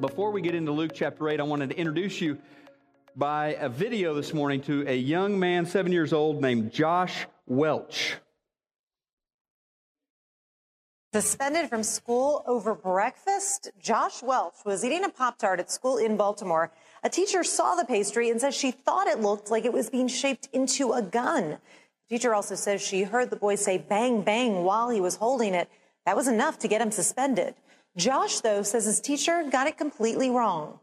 Before we get into Luke chapter 8, I wanted to introduce you by a video this morning to a young man, seven years old, named Josh Welch. Suspended from school over breakfast, Josh Welch was eating a Pop Tart at school in Baltimore. A teacher saw the pastry and says she thought it looked like it was being shaped into a gun. The teacher also says she heard the boy say bang, bang while he was holding it. That was enough to get him suspended. Josh, though, says his teacher got it completely wrong.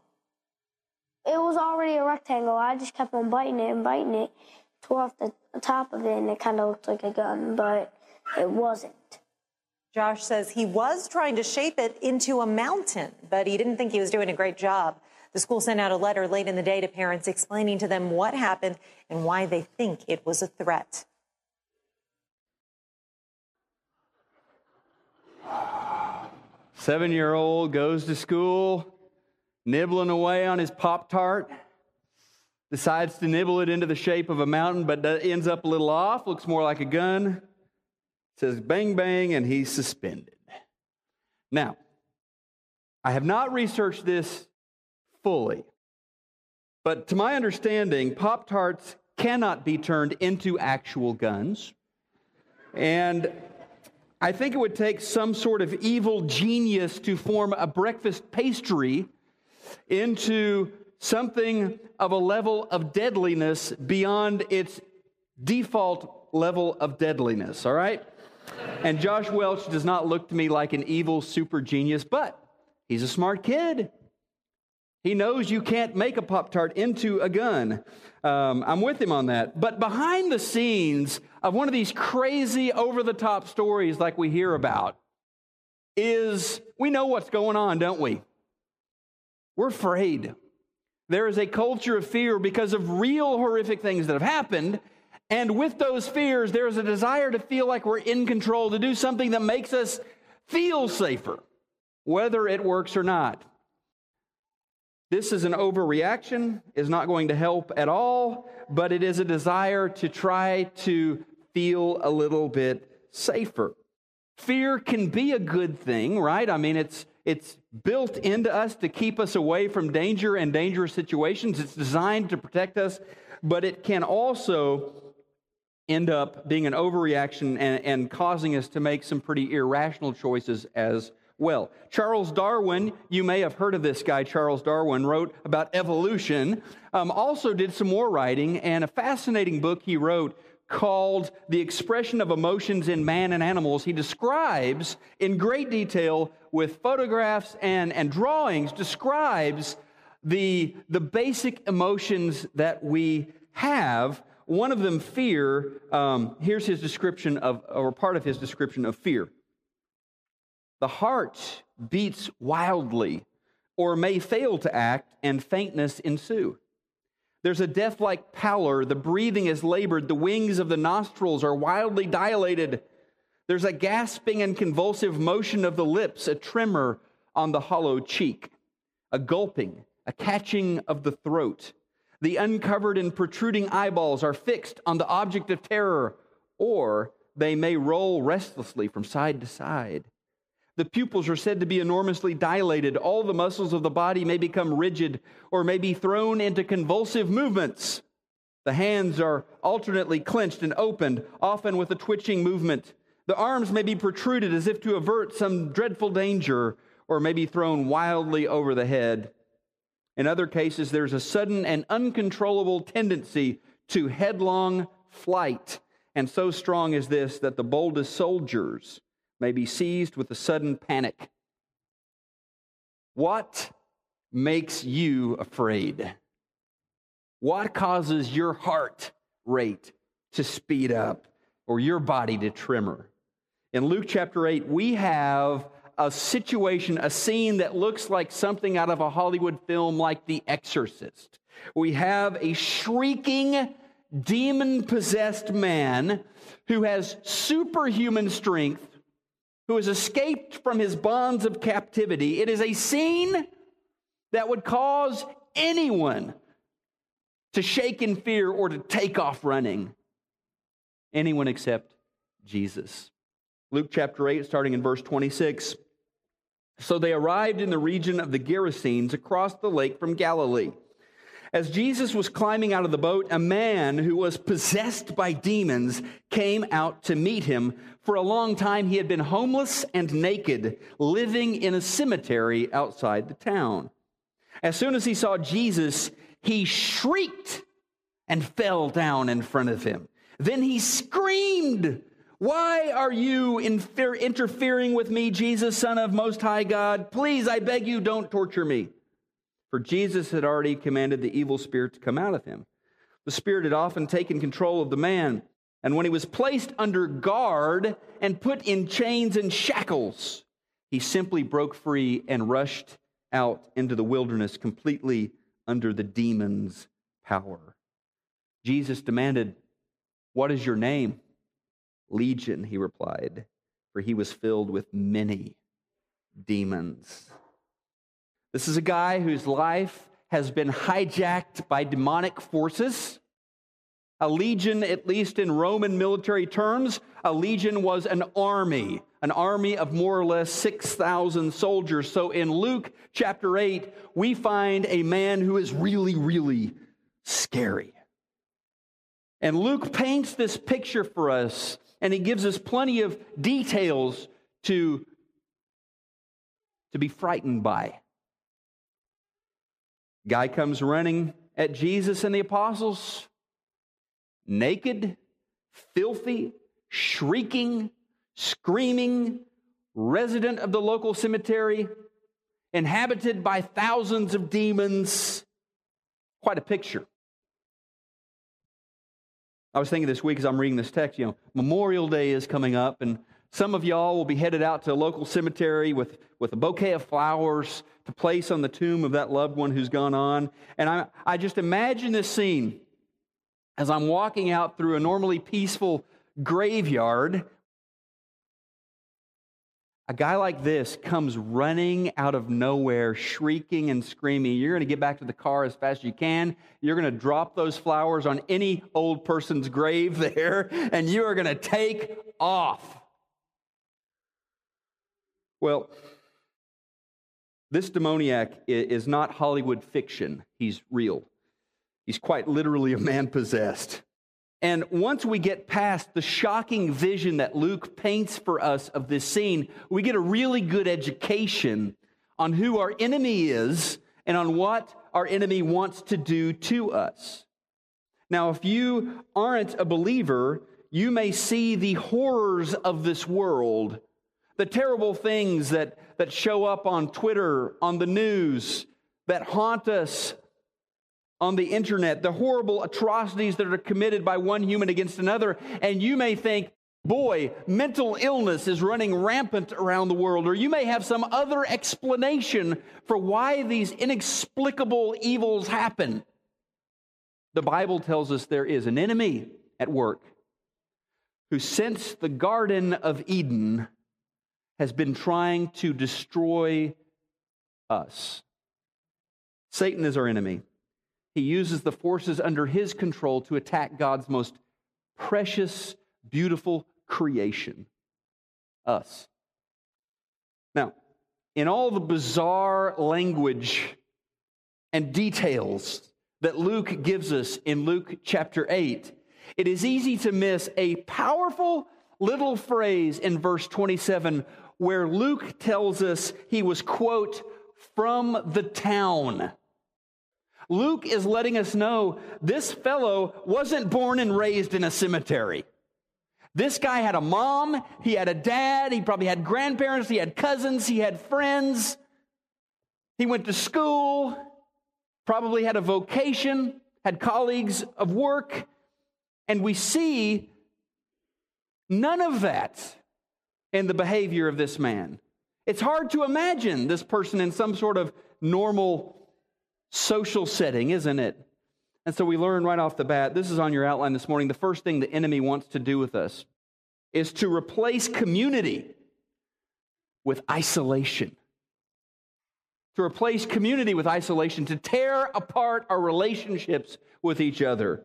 It was already a rectangle. I just kept on biting it and biting it, tore off the top of it, and it kind of looked like a gun, but it wasn't. Josh says he was trying to shape it into a mountain, but he didn't think he was doing a great job. The school sent out a letter late in the day to parents explaining to them what happened and why they think it was a threat. Seven year old goes to school, nibbling away on his Pop Tart, decides to nibble it into the shape of a mountain, but ends up a little off, looks more like a gun says bang, bang, and he's suspended. Now, I have not researched this fully, but to my understanding, Pop Tarts cannot be turned into actual guns. And I think it would take some sort of evil genius to form a breakfast pastry into something of a level of deadliness beyond its default level of deadliness, all right? And Josh Welch does not look to me like an evil super genius, but he's a smart kid. He knows you can't make a Pop Tart into a gun. Um, I'm with him on that. But behind the scenes of one of these crazy, over the top stories like we hear about is we know what's going on, don't we? We're afraid. There is a culture of fear because of real horrific things that have happened, and with those fears, there's a desire to feel like we're in control, to do something that makes us feel safer, whether it works or not. This is an overreaction, is not going to help at all, but it is a desire to try to feel a little bit safer. Fear can be a good thing, right? I mean, it's it's built into us to keep us away from danger and dangerous situations. It's designed to protect us, but it can also end up being an overreaction and, and causing us to make some pretty irrational choices as well. Charles Darwin, you may have heard of this guy, Charles Darwin, wrote about evolution, um, also did some more writing, and a fascinating book he wrote called The Expression of Emotions in Man and Animals. He describes in great detail with photographs and, and drawings, describes the, the basic emotions that we have one of them, fear. Um, here's his description of, or part of his description of fear. The heart beats wildly, or may fail to act, and faintness ensue. There's a death like pallor, the breathing is labored, the wings of the nostrils are wildly dilated. There's a gasping and convulsive motion of the lips, a tremor on the hollow cheek, a gulping, a catching of the throat the uncovered and protruding eyeballs are fixed on the object of terror, or they may roll restlessly from side to side. The pupils are said to be enormously dilated. All the muscles of the body may become rigid or may be thrown into convulsive movements. The hands are alternately clenched and opened, often with a twitching movement. The arms may be protruded as if to avert some dreadful danger or may be thrown wildly over the head. In other cases, there's a sudden and uncontrollable tendency to headlong flight. And so strong is this that the boldest soldiers may be seized with a sudden panic. What makes you afraid? What causes your heart rate to speed up or your body to tremor? In Luke chapter 8, we have a situation, a scene that looks like something out of a Hollywood film like The Exorcist. We have a shrieking, demon possessed man who has superhuman strength, who has escaped from his bonds of captivity. It is a scene that would cause anyone to shake in fear or to take off running. Anyone except Jesus. Luke chapter 8, starting in verse 26. So they arrived in the region of the Gerasenes across the lake from Galilee. As Jesus was climbing out of the boat, a man who was possessed by demons came out to meet him. For a long time, he had been homeless and naked, living in a cemetery outside the town. As soon as he saw Jesus, he shrieked and fell down in front of him. Then he screamed, Why are you interfering with me, Jesus, Son of Most High God? Please, I beg you, don't torture me. For Jesus had already commanded the evil spirit to come out of him. The spirit had often taken control of the man, and when he was placed under guard and put in chains and shackles, he simply broke free and rushed out into the wilderness completely under the demon's power. Jesus demanded, What is your name? Legion, he replied, for he was filled with many demons. This is a guy whose life has been hijacked by demonic forces. A legion, at least in Roman military terms, a legion was an army, an army of more or less 6,000 soldiers. So in Luke chapter 8, we find a man who is really, really scary. And Luke paints this picture for us, and he gives us plenty of details to, to be frightened by. Guy comes running at Jesus and the apostles, naked, filthy, shrieking, screaming, resident of the local cemetery, inhabited by thousands of demons. Quite a picture. I was thinking this week as I'm reading this text, you know, Memorial Day is coming up, and some of y'all will be headed out to a local cemetery with, with a bouquet of flowers to place on the tomb of that loved one who's gone on. And I, I just imagine this scene as I'm walking out through a normally peaceful graveyard. A guy like this comes running out of nowhere, shrieking and screaming. You're going to get back to the car as fast as you can. You're going to drop those flowers on any old person's grave there, and you are going to take off. Well, this demoniac is not Hollywood fiction. He's real. He's quite literally a man possessed. And once we get past the shocking vision that Luke paints for us of this scene, we get a really good education on who our enemy is and on what our enemy wants to do to us. Now, if you aren't a believer, you may see the horrors of this world the terrible things that, that show up on Twitter, on the news, that haunt us on the internet, the horrible atrocities that are committed by one human against another. And you may think, boy, mental illness is running rampant around the world, or you may have some other explanation for why these inexplicable evils happen. The Bible tells us there is an enemy at work who, since the Garden of Eden, has been trying to destroy us. Satan is our enemy. He uses the forces under his control to attack God's most precious, beautiful creation us. Now, in all the bizarre language and details that Luke gives us in Luke chapter 8, it is easy to miss a powerful little phrase in verse 27 where Luke tells us he was, quote, from the town. Luke is letting us know this fellow wasn't born and raised in a cemetery. This guy had a mom, he had a dad, he probably had grandparents, he had cousins, he had friends. He went to school, probably had a vocation, had colleagues of work, and we see none of that in the behavior of this man. It's hard to imagine this person in some sort of normal social setting, isn't it? And so we learn right off the bat this is on your outline this morning. The first thing the enemy wants to do with us is to replace community with isolation. To replace community with isolation, to tear apart our relationships with each other.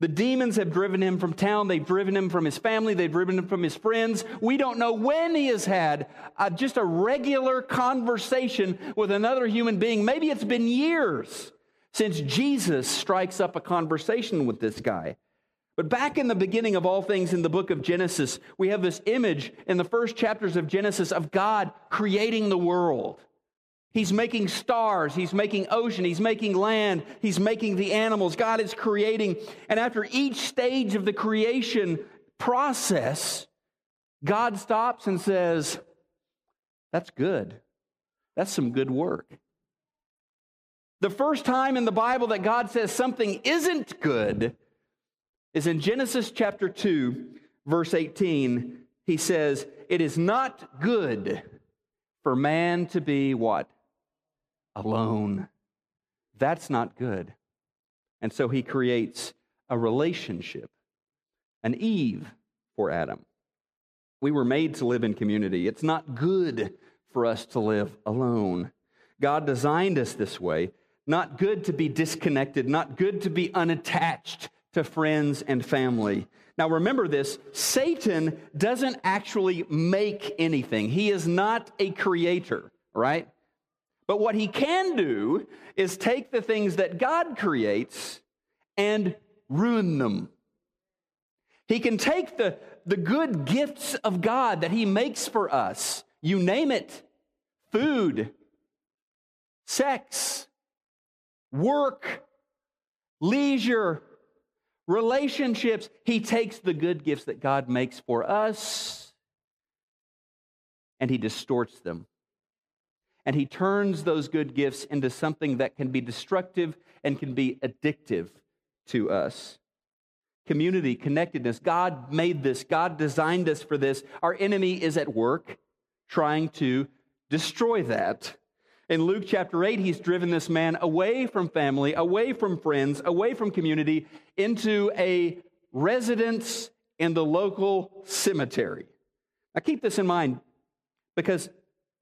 The demons have driven him from town. They've driven him from his family. They've driven him from his friends. We don't know when he has had a, just a regular conversation with another human being. Maybe it's been years since Jesus strikes up a conversation with this guy. But back in the beginning of all things in the book of Genesis, we have this image in the first chapters of Genesis of God creating the world. He's making stars, he's making ocean, he's making land, he's making the animals. God is creating. And after each stage of the creation process, God stops and says, That's good. That's some good work. The first time in the Bible that God says something isn't good is in Genesis chapter 2, verse 18. He says, It is not good for man to be what? Alone. That's not good. And so he creates a relationship, an Eve for Adam. We were made to live in community. It's not good for us to live alone. God designed us this way. Not good to be disconnected, not good to be unattached to friends and family. Now remember this Satan doesn't actually make anything, he is not a creator, right? But what he can do is take the things that God creates and ruin them. He can take the, the good gifts of God that he makes for us, you name it food, sex, work, leisure, relationships. He takes the good gifts that God makes for us and he distorts them and he turns those good gifts into something that can be destructive and can be addictive to us. Community, connectedness. God made this, God designed us for this. Our enemy is at work trying to destroy that. In Luke chapter 8, he's driven this man away from family, away from friends, away from community, into a residence in the local cemetery. Now, keep this in mind because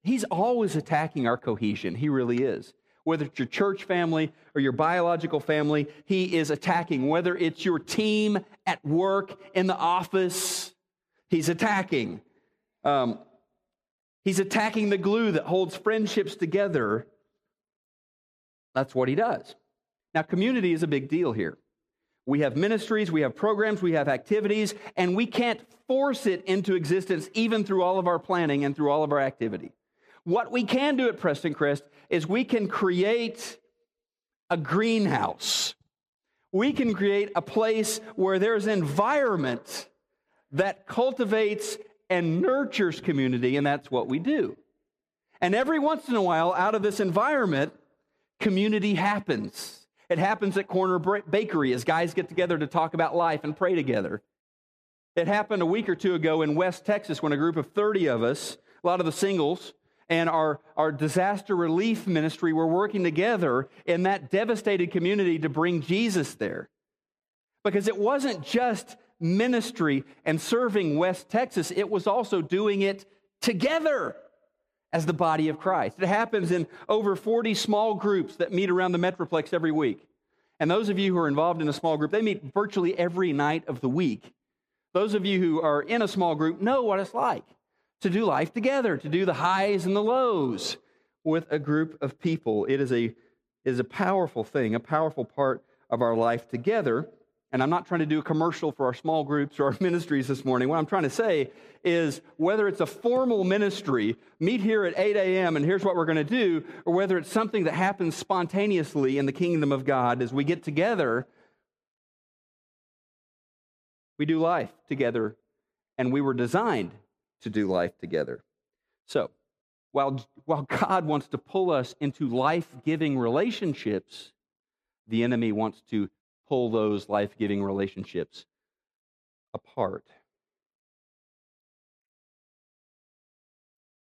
He's always attacking our cohesion. He really is. Whether it's your church family or your biological family, he is attacking. Whether it's your team at work, in the office, he's attacking. Um, he's attacking the glue that holds friendships together. That's what he does. Now, community is a big deal here. We have ministries, we have programs, we have activities, and we can't force it into existence even through all of our planning and through all of our activity. What we can do at Prestoncrest is we can create a greenhouse. We can create a place where there's an environment that cultivates and nurtures community, and that's what we do. And every once in a while, out of this environment, community happens. It happens at Corner Bakery as guys get together to talk about life and pray together. It happened a week or two ago in West Texas when a group of 30 of us, a lot of the singles, and our, our disaster relief ministry were working together in that devastated community to bring Jesus there. Because it wasn't just ministry and serving West Texas, it was also doing it together as the body of Christ. It happens in over 40 small groups that meet around the Metroplex every week. And those of you who are involved in a small group, they meet virtually every night of the week. Those of you who are in a small group know what it's like to do life together, to do the highs and the lows with a group of people. It is a, is a powerful thing, a powerful part of our life together. And I'm not trying to do a commercial for our small groups or our ministries this morning. What I'm trying to say is whether it's a formal ministry, meet here at 8 a.m. and here's what we're going to do, or whether it's something that happens spontaneously in the kingdom of God as we get together, we do life together. And we were designed to do life together. So, while, while God wants to pull us into life giving relationships, the enemy wants to pull those life giving relationships apart.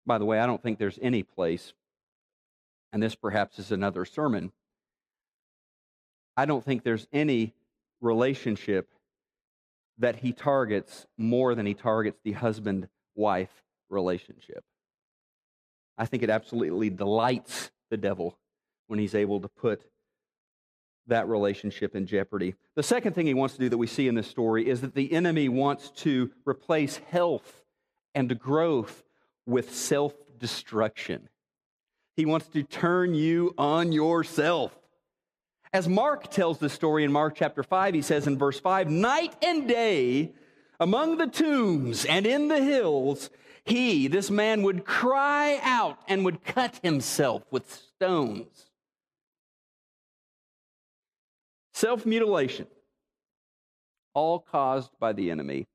By the way, I don't think there's any place, and this perhaps is another sermon. I don't think there's any relationship that he targets more than he targets the husband wife relationship. I think it absolutely delights the devil when he's able to put that relationship in jeopardy. The second thing he wants to do that we see in this story is that the enemy wants to replace health and growth with self destruction. He wants to turn you on yourself. As Mark tells the story in Mark chapter 5, he says in verse 5 Night and day among the tombs and in the hills, he, this man, would cry out and would cut himself with stones. Self mutilation, all caused by the enemy.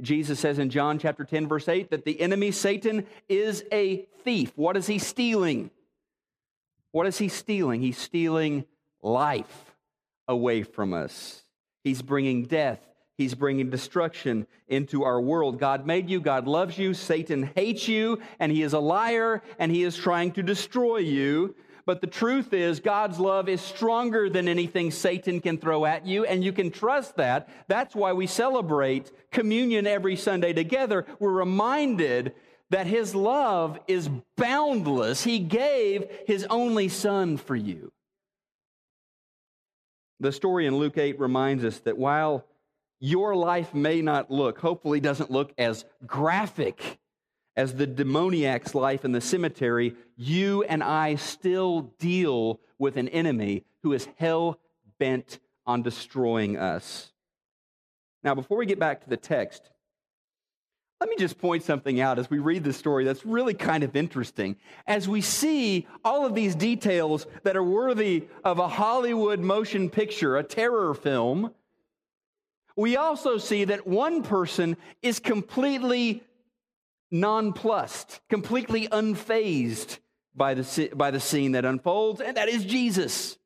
Jesus says in John chapter 10, verse 8, that the enemy, Satan, is a thief. What is he stealing? What is he stealing? He's stealing life away from us. He's bringing death. He's bringing destruction into our world. God made you. God loves you. Satan hates you, and he is a liar, and he is trying to destroy you. But the truth is, God's love is stronger than anything Satan can throw at you, and you can trust that. That's why we celebrate communion every Sunday together. We're reminded that his love is boundless. He gave his only son for you. The story in Luke 8 reminds us that while your life may not look, hopefully doesn't look as graphic as the demoniac's life in the cemetery, you and I still deal with an enemy who is hell bent on destroying us. Now, before we get back to the text, let me just point something out as we read this story that's really kind of interesting. As we see all of these details that are worthy of a Hollywood motion picture, a terror film, we also see that one person is completely nonplussed, completely unfazed by the, by the scene that unfolds, and that is Jesus.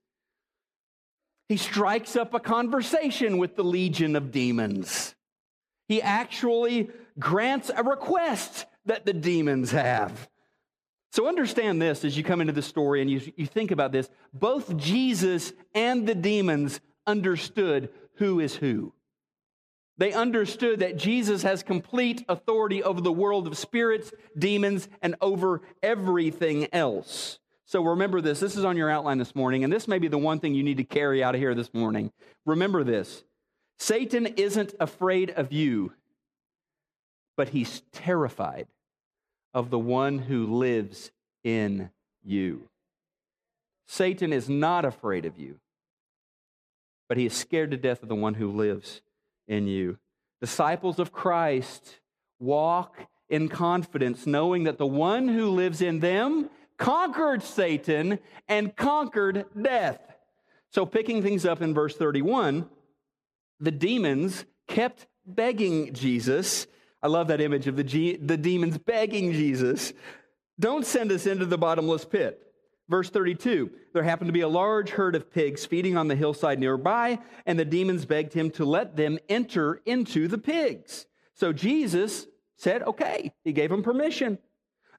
He strikes up a conversation with the legion of demons. He actually grants a request that the demons have. So understand this as you come into the story and you, you think about this. Both Jesus and the demons understood who is who. They understood that Jesus has complete authority over the world of spirits, demons, and over everything else. So remember this. This is on your outline this morning, and this may be the one thing you need to carry out of here this morning. Remember this Satan isn't afraid of you, but he's terrified of the one who lives in you. Satan is not afraid of you, but he is scared to death of the one who lives in you. Disciples of Christ walk in confidence, knowing that the one who lives in them conquered Satan and conquered death. So, picking things up in verse 31, the demons kept begging Jesus I love that image of the, G- the demons begging Jesus, don't send us into the bottomless pit. Verse 32 There happened to be a large herd of pigs feeding on the hillside nearby, and the demons begged him to let them enter into the pigs. So Jesus said, Okay. He gave them permission.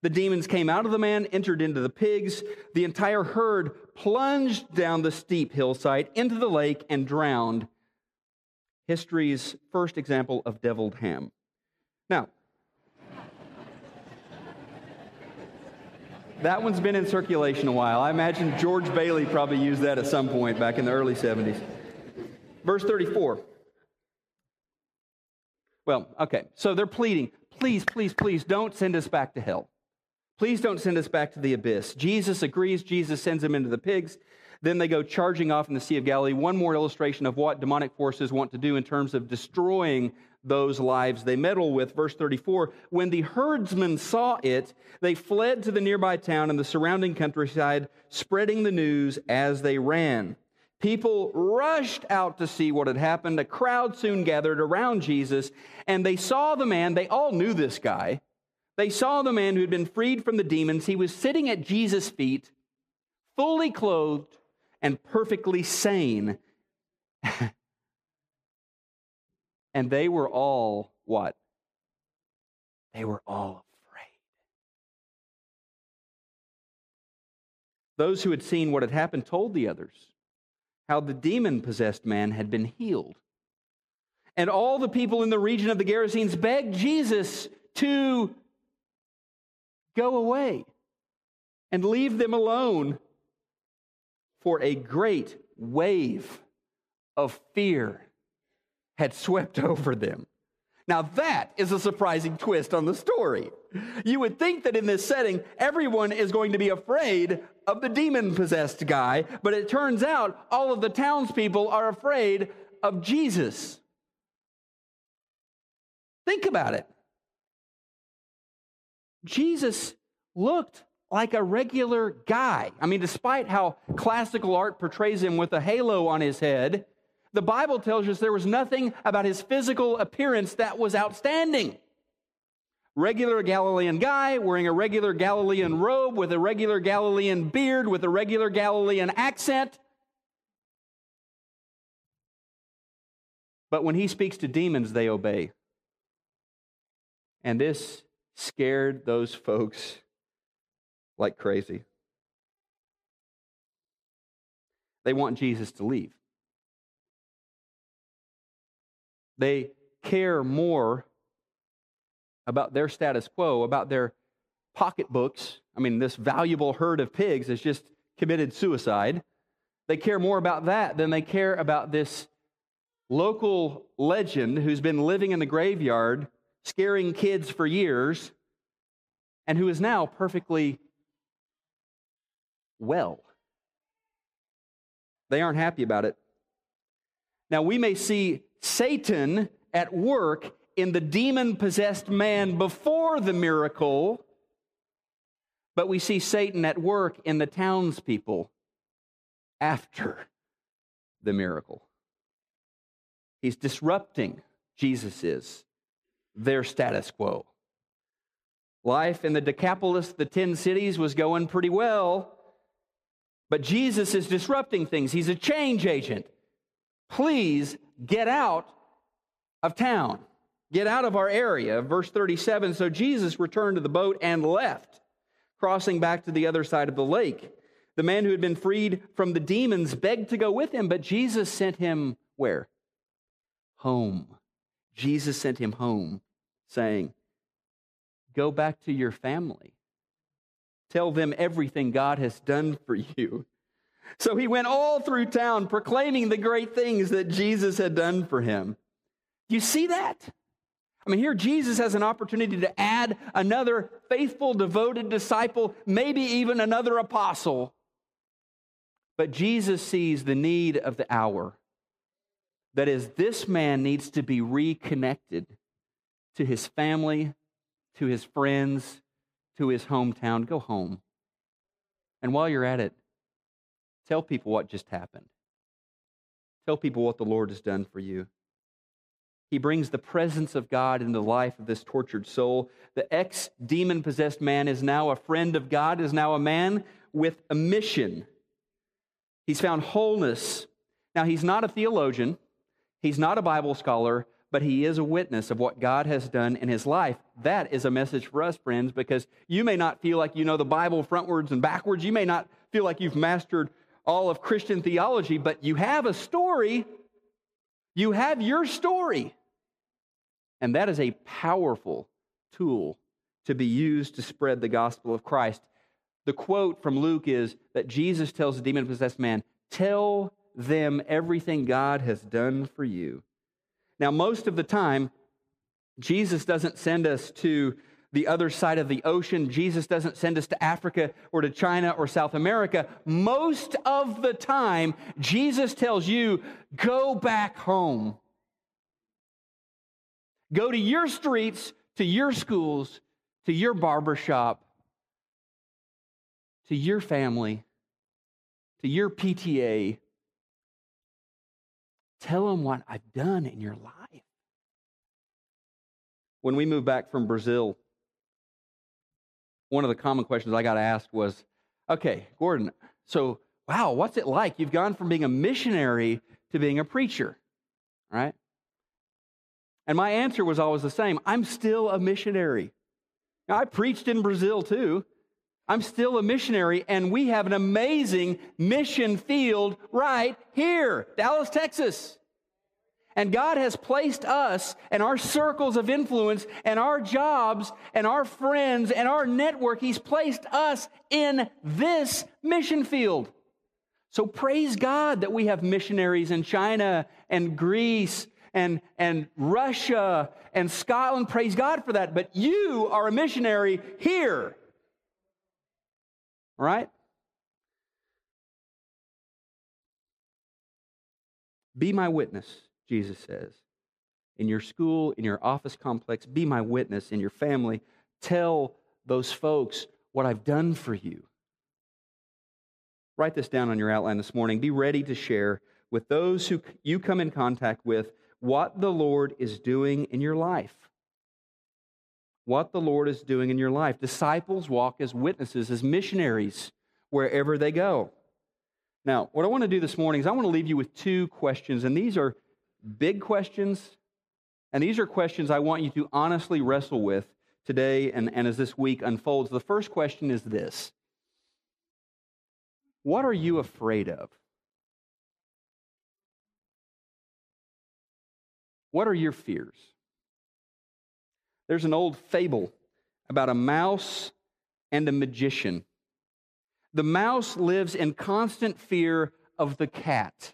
The demons came out of the man, entered into the pigs. The entire herd plunged down the steep hillside into the lake and drowned. History's first example of deviled ham. Now, that one's been in circulation a while. I imagine George Bailey probably used that at some point back in the early 70s. Verse 34. Well, okay, so they're pleading, please, please, please don't send us back to hell. Please don't send us back to the abyss. Jesus agrees. Jesus sends them into the pigs. Then they go charging off in the Sea of Galilee. One more illustration of what demonic forces want to do in terms of destroying those lives they meddle with. Verse 34 When the herdsmen saw it, they fled to the nearby town and the surrounding countryside, spreading the news as they ran. People rushed out to see what had happened. A crowd soon gathered around Jesus, and they saw the man. They all knew this guy. They saw the man who had been freed from the demons. He was sitting at Jesus' feet, fully clothed and perfectly sane. And they were all what? They were all afraid. Those who had seen what had happened told the others how the demon possessed man had been healed. And all the people in the region of the Gerasenes begged Jesus to go away and leave them alone, for a great wave of fear had swept over them. Now, that is a surprising twist on the story. You would think that in this setting, everyone is going to be afraid of the demon possessed guy, but it turns out all of the townspeople are afraid of Jesus. Think about it. Jesus looked like a regular guy. I mean, despite how classical art portrays him with a halo on his head, the Bible tells us there was nothing about his physical appearance that was outstanding. Regular Galilean guy wearing a regular Galilean robe with a regular Galilean beard with a regular Galilean accent. But when he speaks to demons, they obey. And this scared those folks like crazy. They want Jesus to leave. They care more about their status quo, about their pocketbooks. I mean, this valuable herd of pigs has just committed suicide. They care more about that than they care about this local legend who's been living in the graveyard, scaring kids for years, and who is now perfectly well. They aren't happy about it. Now, we may see Satan at work in the demon possessed man before the miracle, but we see Satan at work in the townspeople after the miracle. He's disrupting, Jesus is, their status quo. Life in the Decapolis, the 10 cities, was going pretty well, but Jesus is disrupting things. He's a change agent. Please get out of town. Get out of our area. Verse 37 So Jesus returned to the boat and left, crossing back to the other side of the lake. The man who had been freed from the demons begged to go with him, but Jesus sent him where? Home. Jesus sent him home, saying, Go back to your family. Tell them everything God has done for you. So he went all through town proclaiming the great things that Jesus had done for him. You see that? I mean, here Jesus has an opportunity to add another faithful, devoted disciple, maybe even another apostle. But Jesus sees the need of the hour. That is, this man needs to be reconnected to his family, to his friends, to his hometown. Go home. And while you're at it, tell people what just happened. Tell people what the Lord has done for you. He brings the presence of God into the life of this tortured soul. The ex demon possessed man is now a friend of God, is now a man with a mission. He's found wholeness. Now, he's not a theologian, he's not a Bible scholar, but he is a witness of what God has done in his life. That is a message for us, friends, because you may not feel like you know the Bible frontwards and backwards. You may not feel like you've mastered all of Christian theology, but you have a story. You have your story. And that is a powerful tool to be used to spread the gospel of Christ. The quote from Luke is that Jesus tells the demon possessed man, Tell them everything God has done for you. Now, most of the time, Jesus doesn't send us to the other side of the ocean. Jesus doesn't send us to Africa or to China or South America. Most of the time, Jesus tells you, go back home. Go to your streets, to your schools, to your barbershop, to your family, to your PTA. Tell them what I've done in your life. When we moved back from Brazil, one of the common questions I got asked was okay, Gordon, so wow, what's it like? You've gone from being a missionary to being a preacher, right? And my answer was always the same I'm still a missionary. Now, I preached in Brazil too. I'm still a missionary, and we have an amazing mission field right here, Dallas, Texas. And God has placed us and our circles of influence and our jobs and our friends and our network, He's placed us in this mission field. So praise God that we have missionaries in China and Greece and, and Russia and Scotland. Praise God for that. But you are a missionary here. Right? Be my witness, Jesus says. In your school, in your office complex, be my witness. In your family, tell those folks what I've done for you. Write this down on your outline this morning. Be ready to share with those who you come in contact with what the Lord is doing in your life. What the Lord is doing in your life. Disciples walk as witnesses, as missionaries, wherever they go. Now, what I want to do this morning is I want to leave you with two questions, and these are big questions, and these are questions I want you to honestly wrestle with today and, and as this week unfolds. The first question is this what are you afraid of? What are your fears? There's an old fable about a mouse and a magician. The mouse lives in constant fear of the cat.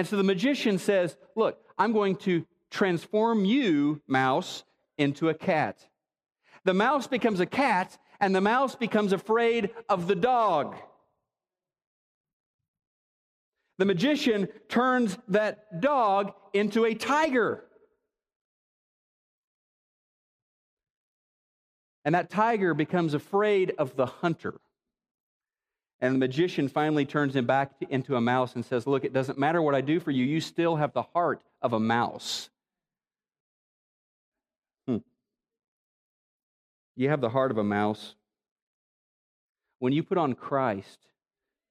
And so the magician says, Look, I'm going to transform you, mouse, into a cat. The mouse becomes a cat, and the mouse becomes afraid of the dog. The magician turns that dog into a tiger. And that tiger becomes afraid of the hunter. And the magician finally turns him back into a mouse and says, Look, it doesn't matter what I do for you, you still have the heart of a mouse. Hmm. You have the heart of a mouse. When you put on Christ,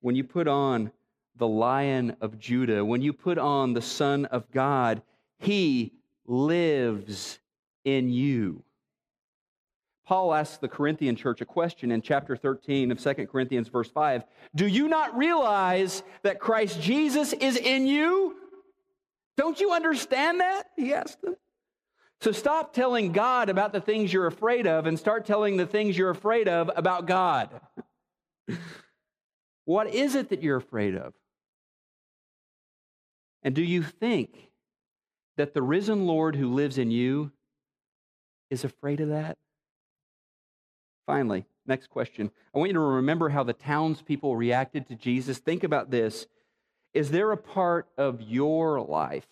when you put on the Lion of Judah, when you put on the Son of God, He lives in you. Paul asks the Corinthian church a question in chapter 13 of 2 Corinthians, verse 5. Do you not realize that Christ Jesus is in you? Don't you understand that? He asked them. So stop telling God about the things you're afraid of and start telling the things you're afraid of about God. what is it that you're afraid of? And do you think that the risen Lord who lives in you is afraid of that? Finally, next question. I want you to remember how the townspeople reacted to Jesus. Think about this. Is there a part of your life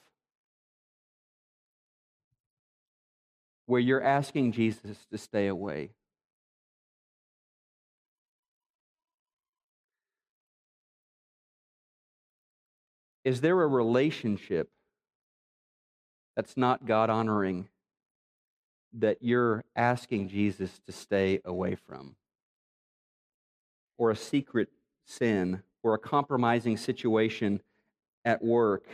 where you're asking Jesus to stay away? Is there a relationship that's not God honoring that you're asking Jesus to stay away from? Or a secret sin or a compromising situation at work?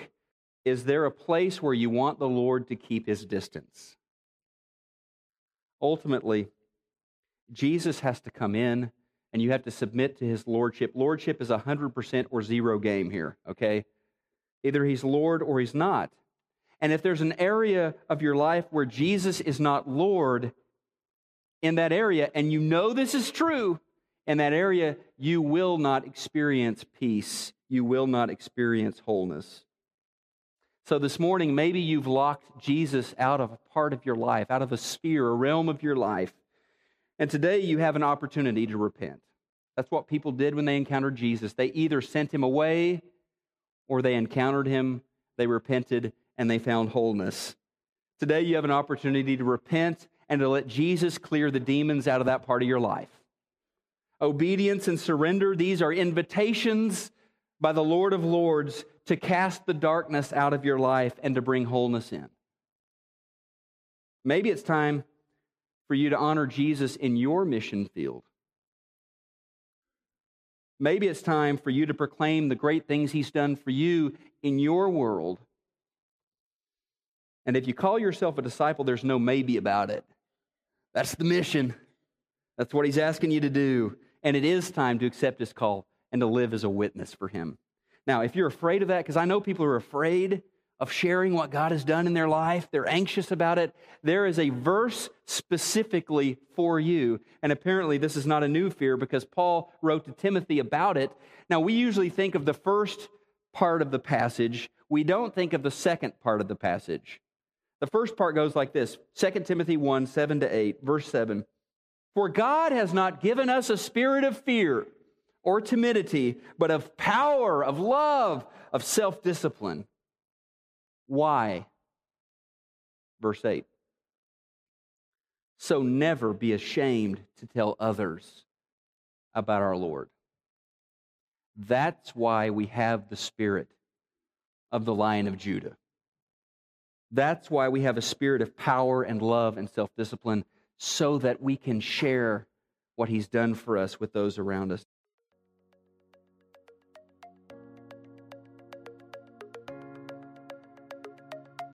Is there a place where you want the Lord to keep his distance? Ultimately, Jesus has to come in and you have to submit to his lordship. Lordship is a 100% or zero game here, okay? Either he's Lord or he's not. And if there's an area of your life where Jesus is not Lord in that area, and you know this is true, in that area, you will not experience peace. You will not experience wholeness. So this morning, maybe you've locked Jesus out of a part of your life, out of a sphere, a realm of your life. And today you have an opportunity to repent. That's what people did when they encountered Jesus. They either sent him away or they encountered him, they repented, and they found wholeness. Today, you have an opportunity to repent and to let Jesus clear the demons out of that part of your life. Obedience and surrender, these are invitations by the Lord of Lords to cast the darkness out of your life and to bring wholeness in. Maybe it's time for you to honor Jesus in your mission field. Maybe it's time for you to proclaim the great things He's done for you in your world. And if you call yourself a disciple, there's no maybe about it. That's the mission. That's what He's asking you to do. And it is time to accept His call and to live as a witness for Him. Now, if you're afraid of that, because I know people are afraid of sharing what God has done in their life. They're anxious about it. There is a verse specifically for you. And apparently, this is not a new fear because Paul wrote to Timothy about it. Now, we usually think of the first part of the passage, we don't think of the second part of the passage. The first part goes like this 2 Timothy 1 7 to 8, verse 7. For God has not given us a spirit of fear or timidity, but of power, of love, of self discipline. Why? Verse 8. So never be ashamed to tell others about our Lord. That's why we have the spirit of the Lion of Judah. That's why we have a spirit of power and love and self discipline so that we can share what he's done for us with those around us.